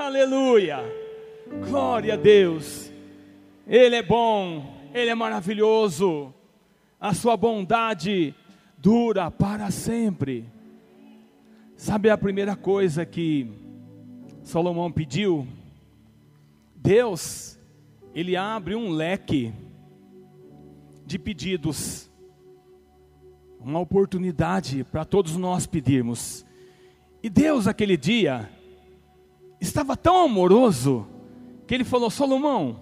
Aleluia. Glória a Deus. Ele é bom, ele é maravilhoso. A sua bondade dura para sempre. Sabe a primeira coisa que Salomão pediu? Deus, ele abre um leque de pedidos, uma oportunidade para todos nós pedirmos. E Deus, aquele dia, estava tão amoroso, que ele falou: Salomão,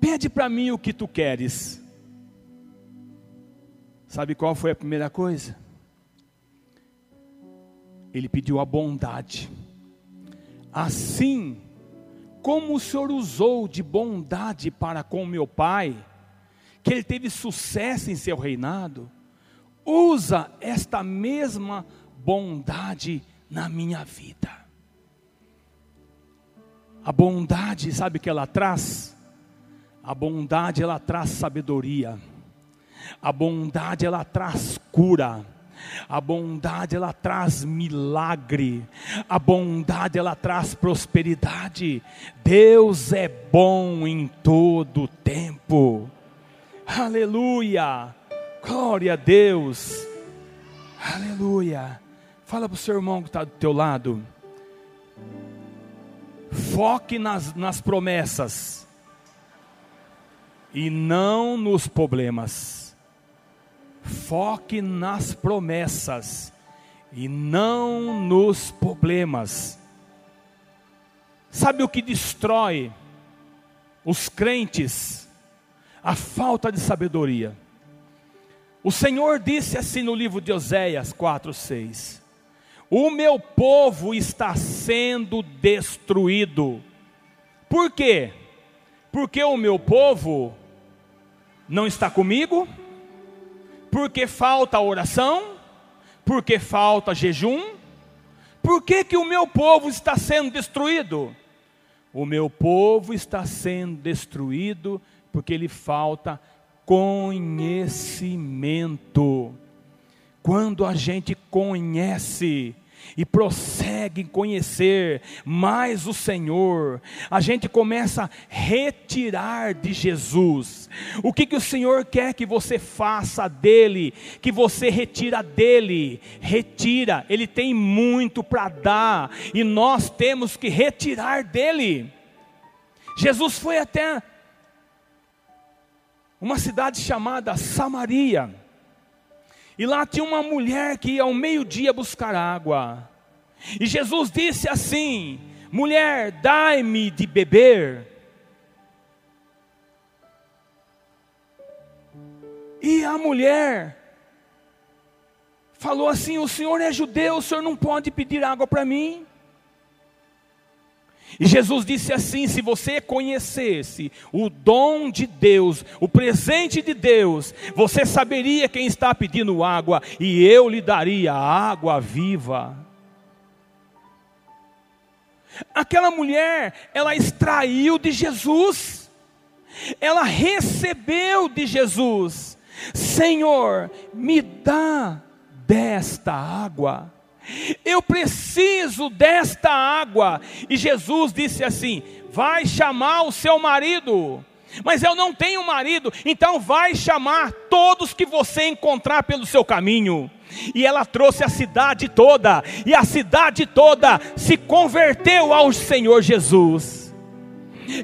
pede para mim o que tu queres. Sabe qual foi a primeira coisa? Ele pediu a bondade. Assim como o Senhor usou de bondade para com meu pai, que ele teve sucesso em seu reinado, usa esta mesma bondade na minha vida. A bondade, sabe o que ela traz? A bondade ela traz sabedoria. A bondade ela traz cura. A bondade ela traz milagre. A bondade ela traz prosperidade. Deus é bom em todo tempo. Aleluia. Glória a Deus. Aleluia. Fala para o seu irmão que está do teu lado. Foque nas, nas promessas e não nos problemas. Foque nas promessas e não nos problemas. Sabe o que destrói os crentes? A falta de sabedoria. O Senhor disse assim no livro de Oséias 4, 6: O meu povo está sendo destruído. Por quê? Porque o meu povo não está comigo, porque falta oração, porque falta jejum. Por que, que o meu povo está sendo destruído? O meu povo está sendo destruído porque lhe falta conhecimento. Quando a gente conhece, e prossegue conhecer mais o Senhor, a gente começa a retirar de Jesus. O que, que o Senhor quer que você faça dele, que você retira dele? Retira, ele tem muito para dar e nós temos que retirar dele. Jesus foi até uma cidade chamada Samaria. E lá tinha uma mulher que ia ao meio-dia buscar água. E Jesus disse assim: Mulher, dai-me de beber. E a mulher falou assim: O senhor é judeu, o senhor não pode pedir água para mim. E Jesus disse assim: se você conhecesse o dom de Deus, o presente de Deus, você saberia quem está pedindo água, e eu lhe daria água viva. Aquela mulher, ela extraiu de Jesus, ela recebeu de Jesus: Senhor, me dá desta água. Eu preciso desta água. E Jesus disse assim: Vai chamar o seu marido. Mas eu não tenho marido, então vai chamar todos que você encontrar pelo seu caminho. E ela trouxe a cidade toda, e a cidade toda se converteu ao Senhor Jesus.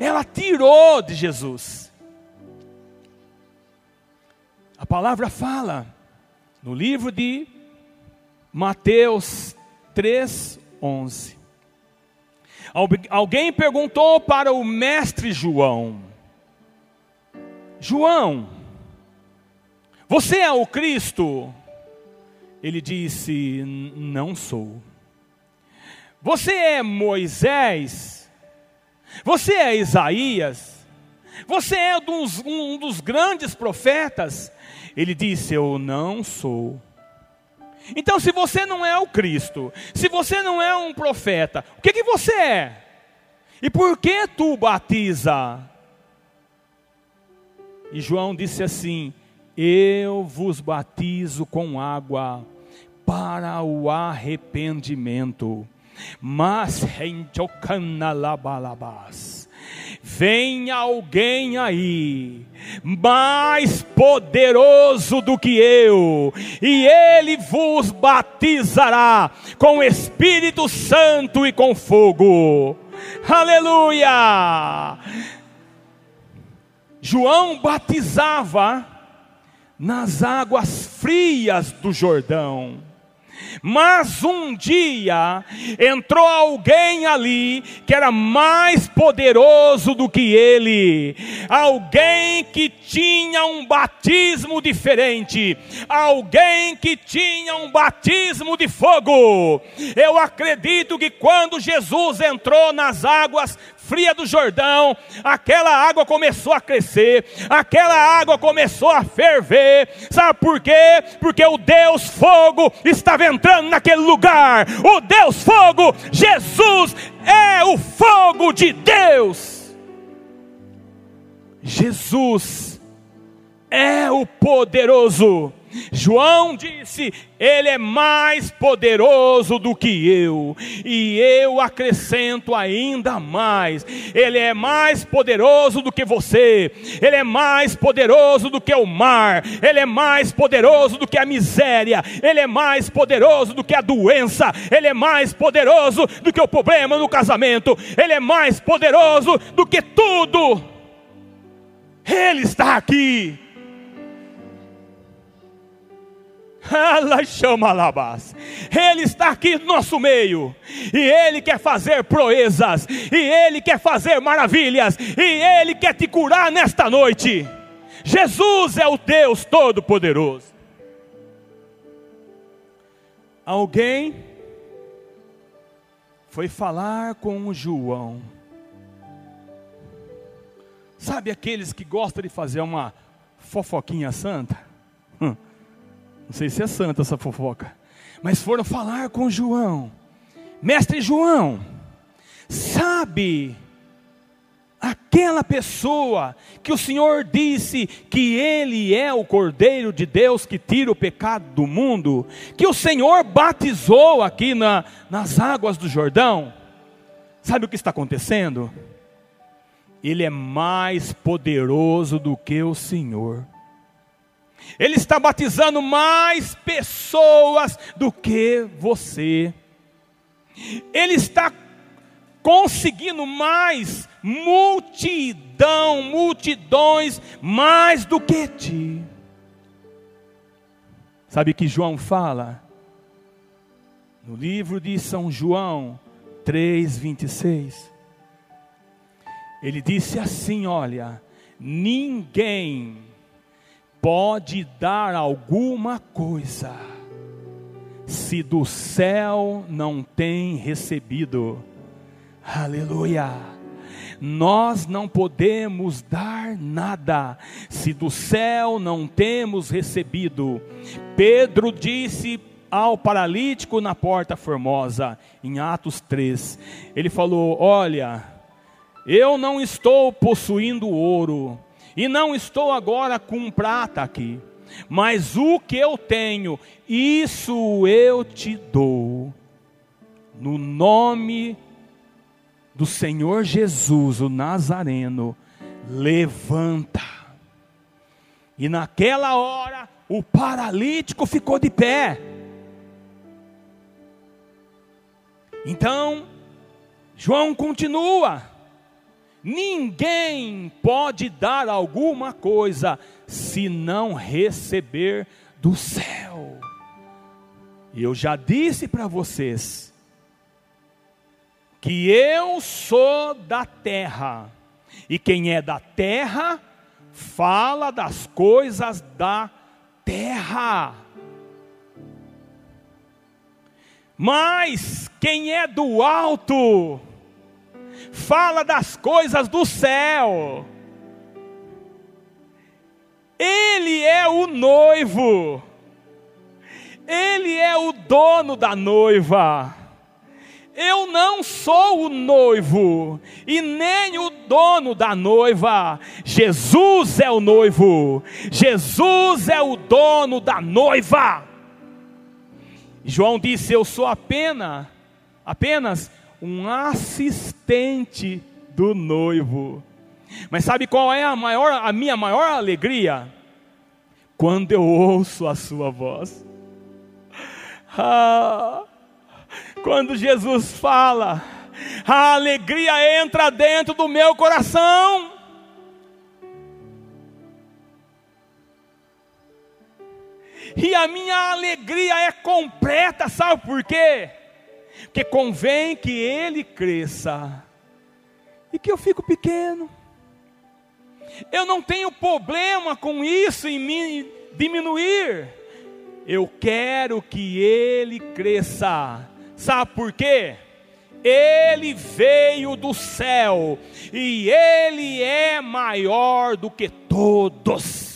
Ela tirou de Jesus. A palavra fala no livro de Mateus 3:11. Alguém perguntou para o mestre João: João, você é o Cristo? Ele disse: Não sou. Você é Moisés? Você é Isaías? Você é um dos grandes profetas? Ele disse: Eu não sou. Então, se você não é o Cristo, se você não é um profeta, o que, que você é? E por que tu batiza? E João disse assim: Eu vos batizo com água para o arrependimento. Mas em Jocanalabalabas vem alguém aí, mais poderoso do que eu, e ele vos batizará com Espírito Santo e com fogo. Aleluia! João batizava nas águas frias do Jordão. Mas um dia entrou alguém ali que era mais poderoso do que ele, alguém que tinha um batismo diferente, alguém que tinha um batismo de fogo. Eu acredito que quando Jesus entrou nas águas fria do Jordão, aquela água começou a crescer, aquela água começou a ferver. Sabe por quê? Porque o Deus Fogo estava entrando naquele lugar. O Deus Fogo, Jesus é o fogo de Deus. Jesus é o poderoso João disse: Ele é mais poderoso do que eu, e eu acrescento ainda mais: Ele é mais poderoso do que você, Ele é mais poderoso do que o mar, Ele é mais poderoso do que a miséria, Ele é mais poderoso do que a doença, Ele é mais poderoso do que o problema no casamento, Ele é mais poderoso do que tudo. Ele está aqui. Ele está aqui no nosso meio. E Ele quer fazer proezas. E Ele quer fazer maravilhas. E Ele quer te curar nesta noite. Jesus é o Deus Todo-Poderoso. Alguém foi falar com o João. Sabe aqueles que gostam de fazer uma fofoquinha santa? Hum. Não sei se é santa essa fofoca. Mas foram falar com João. Mestre João, sabe aquela pessoa que o Senhor disse que ele é o Cordeiro de Deus que tira o pecado do mundo, que o Senhor batizou aqui na, nas águas do Jordão, sabe o que está acontecendo? Ele é mais poderoso do que o Senhor. Ele está batizando mais pessoas do que você. Ele está conseguindo mais multidão, multidões, mais do que ti. Sabe que João fala? No livro de São João 3:26. Ele disse assim, olha, ninguém pode dar alguma coisa, se do céu não tem recebido. Aleluia. Nós não podemos dar nada se do céu não temos recebido. Pedro disse ao paralítico na porta formosa, em Atos 3, ele falou: Olha, eu não estou possuindo ouro, e não estou agora com prata aqui, mas o que eu tenho, isso eu te dou. No nome do Senhor Jesus, o Nazareno, levanta. E naquela hora, o paralítico ficou de pé. Então, João continua Ninguém pode dar alguma coisa se não receber do céu. E eu já disse para vocês que eu sou da terra, e quem é da terra fala das coisas da terra. Mas quem é do alto, fala das coisas do céu. Ele é o noivo, ele é o dono da noiva. Eu não sou o noivo e nem o dono da noiva. Jesus é o noivo. Jesus é o dono da noiva. João disse: Eu sou apenas apenas um assistente do noivo. Mas sabe qual é a maior a minha maior alegria? Quando eu ouço a sua voz. Ah, quando Jesus fala, a alegria entra dentro do meu coração. E a minha alegria é completa, sabe por quê? Porque convém que ele cresça e que eu fico pequeno. Eu não tenho problema com isso em me diminuir. Eu quero que ele cresça. Sabe por quê? Ele veio do céu e ele é maior do que todos.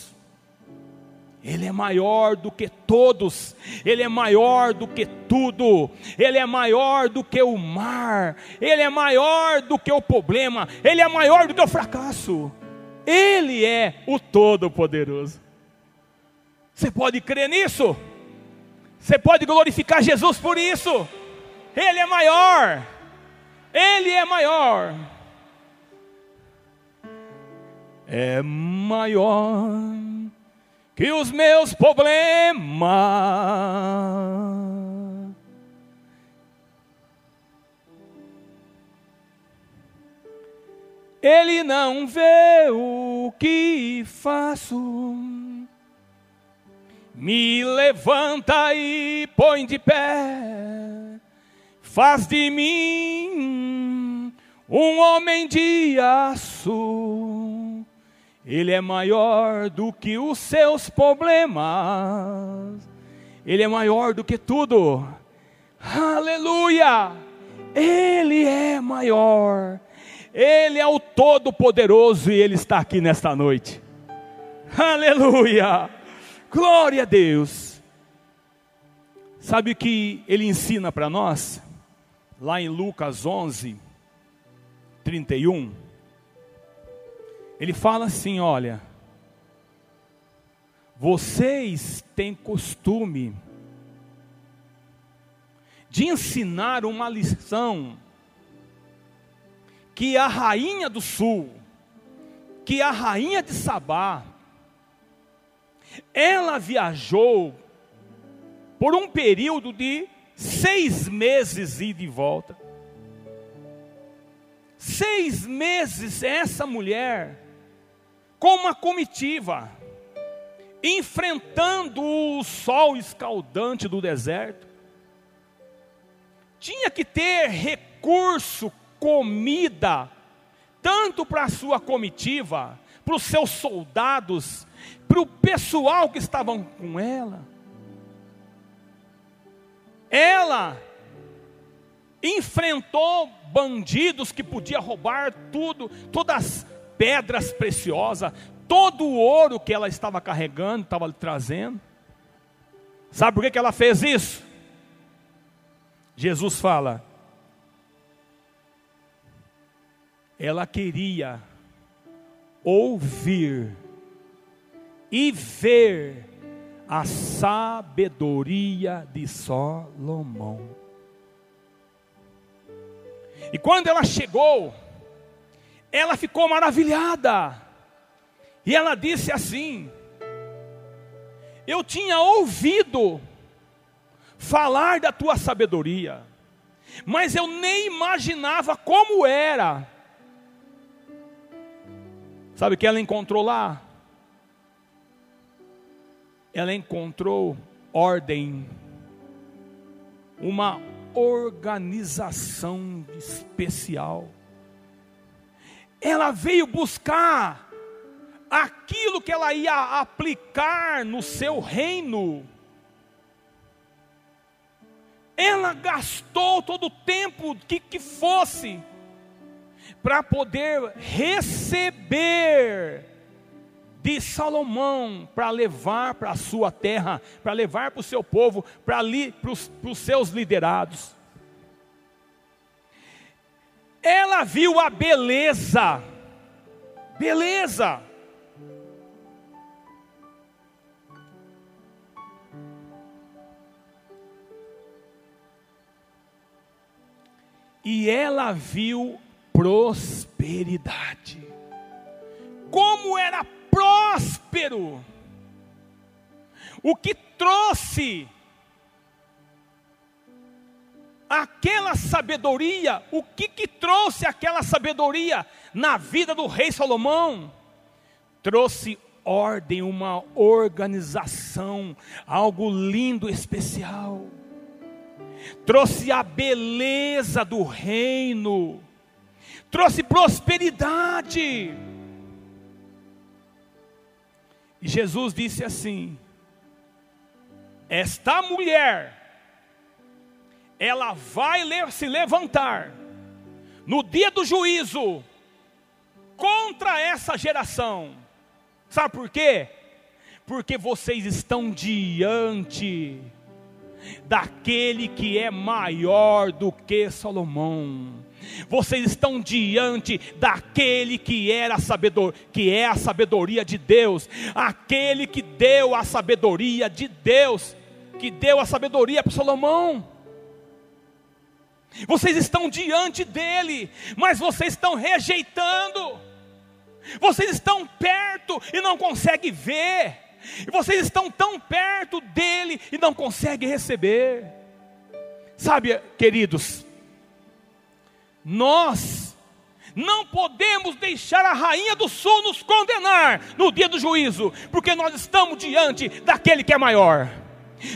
Ele é maior do que todos, Ele é maior do que tudo, Ele é maior do que o mar, Ele é maior do que o problema, Ele é maior do que o fracasso, Ele é o Todo-Poderoso. Você pode crer nisso? Você pode glorificar Jesus por isso? Ele é maior, Ele é maior, é maior que os meus problemas. Ele não vê o que faço. Me levanta e põe de pé. Faz de mim um homem de aço ele é maior do que os seus problemas. Ele é maior do que tudo. Aleluia! Ele é maior. Ele é o Todo-Poderoso e Ele está aqui nesta noite. Aleluia! Glória a Deus. Sabe o que Ele ensina para nós? Lá em Lucas 11, 31 ele fala assim: olha, vocês têm costume de ensinar uma lição que a rainha do sul, que a rainha de Sabá, ela viajou por um período de seis meses e de volta. Seis meses essa mulher com uma comitiva, enfrentando o sol escaldante do deserto. Tinha que ter recurso, comida, tanto para a sua comitiva, para os seus soldados, para o pessoal que estavam com ela. Ela enfrentou bandidos que podiam roubar tudo, todas pedras preciosas, todo o ouro que ela estava carregando, estava trazendo. Sabe por que, que ela fez isso? Jesus fala, ela queria ouvir e ver a sabedoria de Salomão. E quando ela chegou, ela ficou maravilhada. E ela disse assim: Eu tinha ouvido falar da tua sabedoria, mas eu nem imaginava como era. Sabe o que ela encontrou lá? Ela encontrou ordem, uma organização especial ela veio buscar aquilo que ela ia aplicar no seu reino. Ela gastou todo o tempo que, que fosse para poder receber de Salomão para levar para a sua terra, para levar para o seu povo, para os seus liderados ela viu a beleza, beleza. e ela viu prosperidade. Como era próspero! O que trouxe aquela sabedoria, o que que trouxe aquela sabedoria na vida do rei Salomão? Trouxe ordem, uma organização, algo lindo, especial. Trouxe a beleza do reino, trouxe prosperidade. E Jesus disse assim: Esta mulher, ela vai se levantar no dia do juízo contra essa geração. Sabe por quê? Porque vocês estão diante daquele que é maior do que Salomão. Vocês estão diante daquele que era sabedor, que é a sabedoria de Deus, aquele que deu a sabedoria de Deus, que deu a sabedoria para Salomão. Vocês estão diante dele, mas vocês estão rejeitando. Vocês estão perto e não conseguem ver. E vocês estão tão perto dele e não conseguem receber. Sabe, queridos, nós não podemos deixar a rainha do sul nos condenar no dia do juízo, porque nós estamos diante daquele que é maior.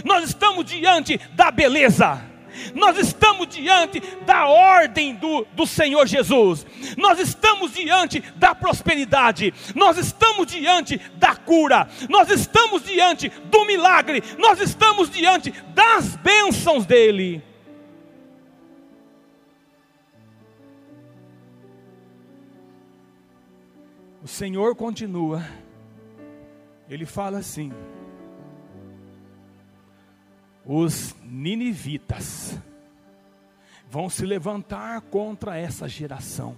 Nós estamos diante da beleza nós estamos diante da ordem do, do Senhor Jesus, nós estamos diante da prosperidade, nós estamos diante da cura, nós estamos diante do milagre, nós estamos diante das bênçãos dEle. O Senhor continua, Ele fala assim: os ninivitas vão se levantar contra essa geração,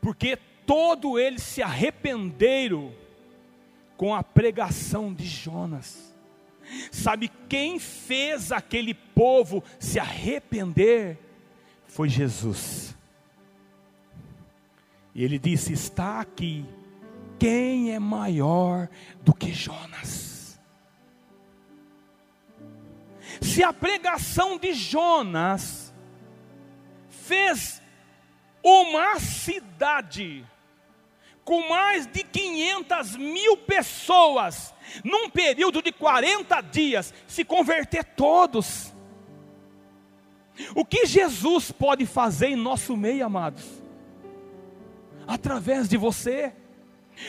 porque todo eles se arrependeram com a pregação de Jonas. Sabe quem fez aquele povo se arrepender? Foi Jesus. E ele disse: Está aqui, quem é maior do que Jonas? Se a pregação de Jonas fez uma cidade com mais de 500 mil pessoas, num período de 40 dias, se converter todos. O que Jesus pode fazer em nosso meio, amados? Através de você.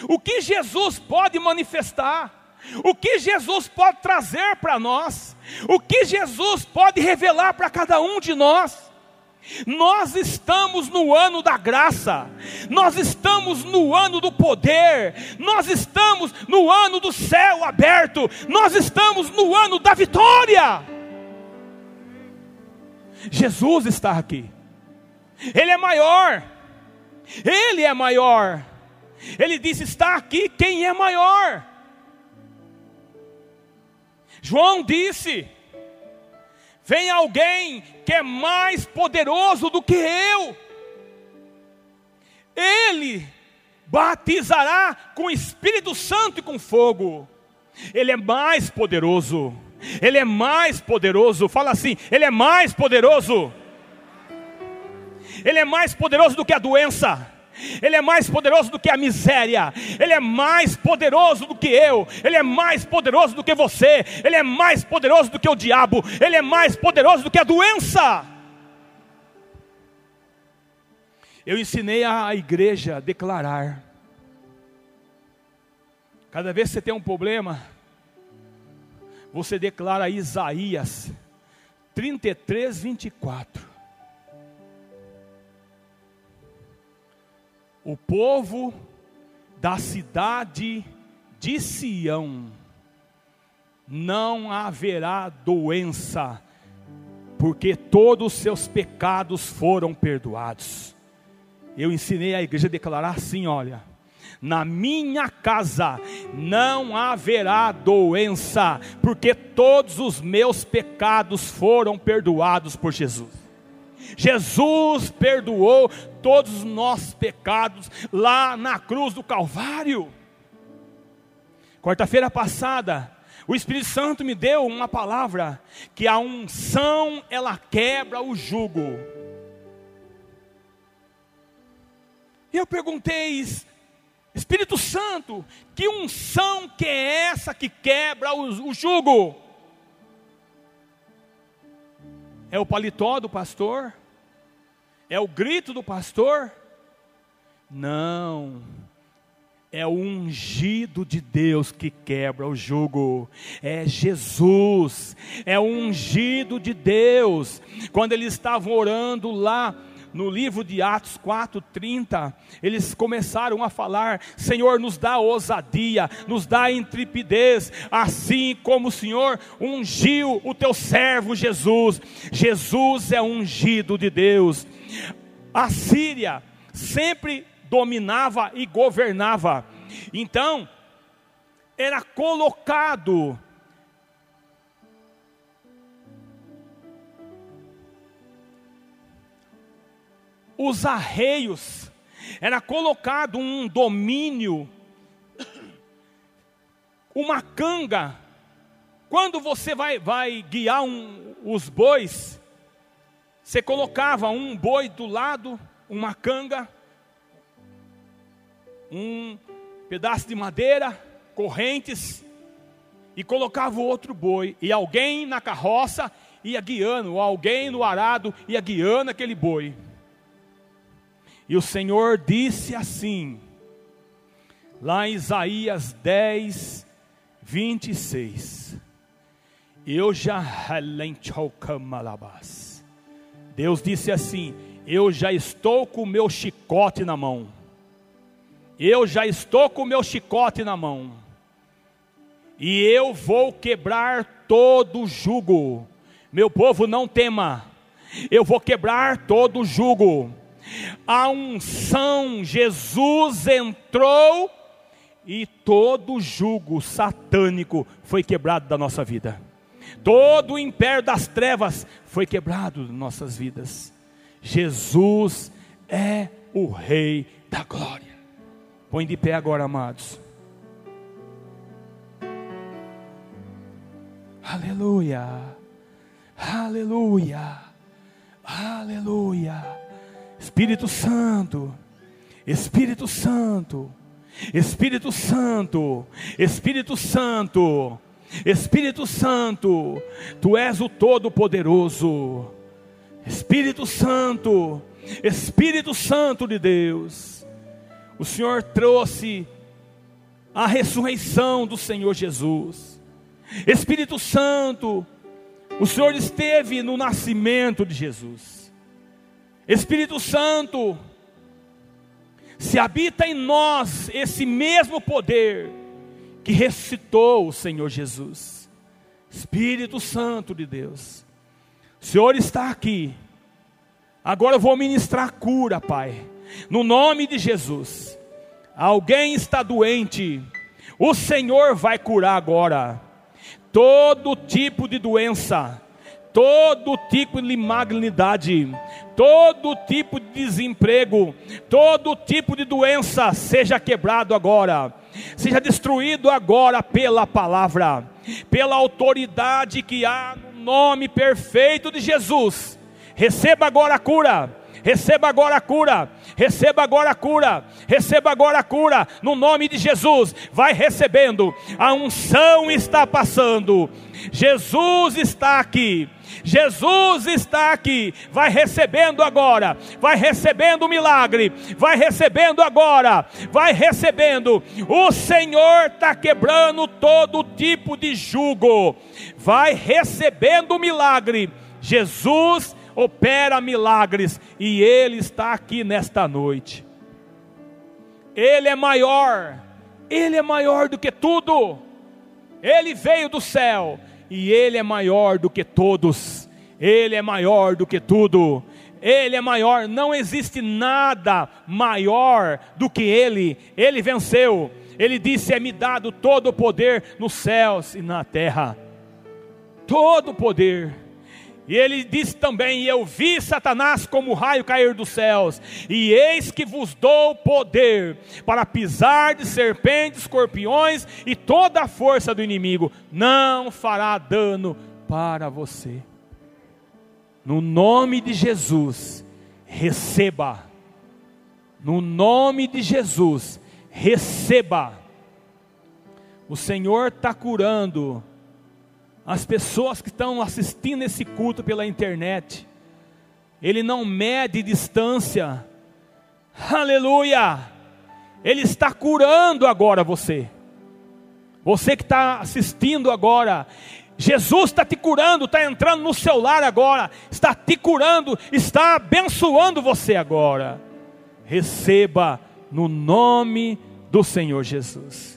O que Jesus pode manifestar? O que Jesus pode trazer para nós? O que Jesus pode revelar para cada um de nós? Nós estamos no ano da graça, nós estamos no ano do poder, nós estamos no ano do céu aberto, nós estamos no ano da vitória. Jesus está aqui, Ele é maior, Ele é maior. Ele disse: Está aqui quem é maior. João disse: Vem alguém que é mais poderoso do que eu. Ele batizará com Espírito Santo e com fogo. Ele é mais poderoso. Ele é mais poderoso. Fala assim: Ele é mais poderoso. Ele é mais poderoso do que a doença. Ele é mais poderoso do que a miséria, Ele é mais poderoso do que eu, Ele é mais poderoso do que você, Ele é mais poderoso do que o diabo, Ele é mais poderoso do que a doença. Eu ensinei a igreja a declarar. Cada vez que você tem um problema, você declara Isaías 33, 24. O povo da cidade de Sião, não haverá doença, porque todos os seus pecados foram perdoados. Eu ensinei a igreja a declarar assim: olha, na minha casa não haverá doença, porque todos os meus pecados foram perdoados por Jesus. Jesus perdoou todos os nossos pecados lá na cruz do Calvário. Quarta-feira passada, o Espírito Santo me deu uma palavra que a unção ela quebra o jugo. E eu perguntei, Espírito Santo, que unção que é essa que quebra o, o jugo? É o paletó do pastor? É o grito do pastor? Não. É o ungido de Deus que quebra o jugo. É Jesus. É o ungido de Deus. Quando eles estavam orando lá no livro de Atos 4:30, eles começaram a falar: Senhor, nos dá ousadia, nos dá intrepidez, assim como o Senhor ungiu o teu servo Jesus. Jesus é ungido de Deus. A Síria sempre dominava e governava. Então, era colocado os arreios, era colocado um domínio, uma canga. Quando você vai, vai guiar um, os bois, você colocava um boi do lado, uma canga, um pedaço de madeira, correntes, e colocava o outro boi, e alguém na carroça ia guiando, alguém no arado ia guiando aquele boi. E o Senhor disse assim, lá em Isaías 10, 26. Eu já Deus disse assim: Eu já estou com o meu chicote na mão. Eu já estou com o meu chicote na mão. E eu vou quebrar todo o jugo. Meu povo, não tema. Eu vou quebrar todo o jugo a unção, Jesus entrou e todo jugo satânico foi quebrado da nossa vida. Todo o império das trevas foi quebrado de nossas vidas. Jesus é o Rei da Glória. Põe de pé agora, amados. Aleluia, aleluia, aleluia. Espírito Santo, Espírito Santo, Espírito Santo, Espírito Santo, Espírito Santo, Tu és o Todo-Poderoso, Espírito Santo, Espírito Santo de Deus, o Senhor trouxe a ressurreição do Senhor Jesus, Espírito Santo, o Senhor esteve no nascimento de Jesus, Espírito Santo, se habita em nós esse mesmo poder que ressuscitou o Senhor Jesus. Espírito Santo de Deus, o Senhor está aqui. Agora eu vou ministrar cura, Pai, no nome de Jesus. Alguém está doente, o Senhor vai curar agora. Todo tipo de doença, todo tipo de malignidade, todo tipo de desemprego, todo tipo de doença seja quebrado agora, seja destruído agora pela palavra, pela autoridade que há no nome perfeito de Jesus. Receba agora a cura. Receba agora a cura, receba agora a cura, receba agora a cura, no nome de Jesus. Vai recebendo, a unção está passando, Jesus está aqui, Jesus está aqui, vai recebendo agora, vai recebendo o milagre, vai recebendo agora, vai recebendo. O Senhor está quebrando todo tipo de jugo, vai recebendo o milagre. Jesus opera milagres e Ele está aqui nesta noite. Ele é maior, Ele é maior do que tudo. Ele veio do céu, e Ele é maior do que todos, Ele é maior do que tudo, Ele é maior, não existe nada maior do que Ele, Ele venceu, Ele disse: É-me dado todo o poder nos céus e na terra, todo o poder, E ele disse também: E eu vi Satanás como raio cair dos céus, e eis que vos dou poder para pisar de serpentes, escorpiões e toda a força do inimigo, não fará dano para você. No nome de Jesus, receba. No nome de Jesus, receba. O Senhor está curando as pessoas que estão assistindo esse culto pela internet. Ele não mede distância. Aleluia! Ele está curando agora você. Você que está assistindo agora, Jesus está te curando, está entrando no seu lar agora, está te curando, está abençoando você agora. Receba no nome do Senhor Jesus.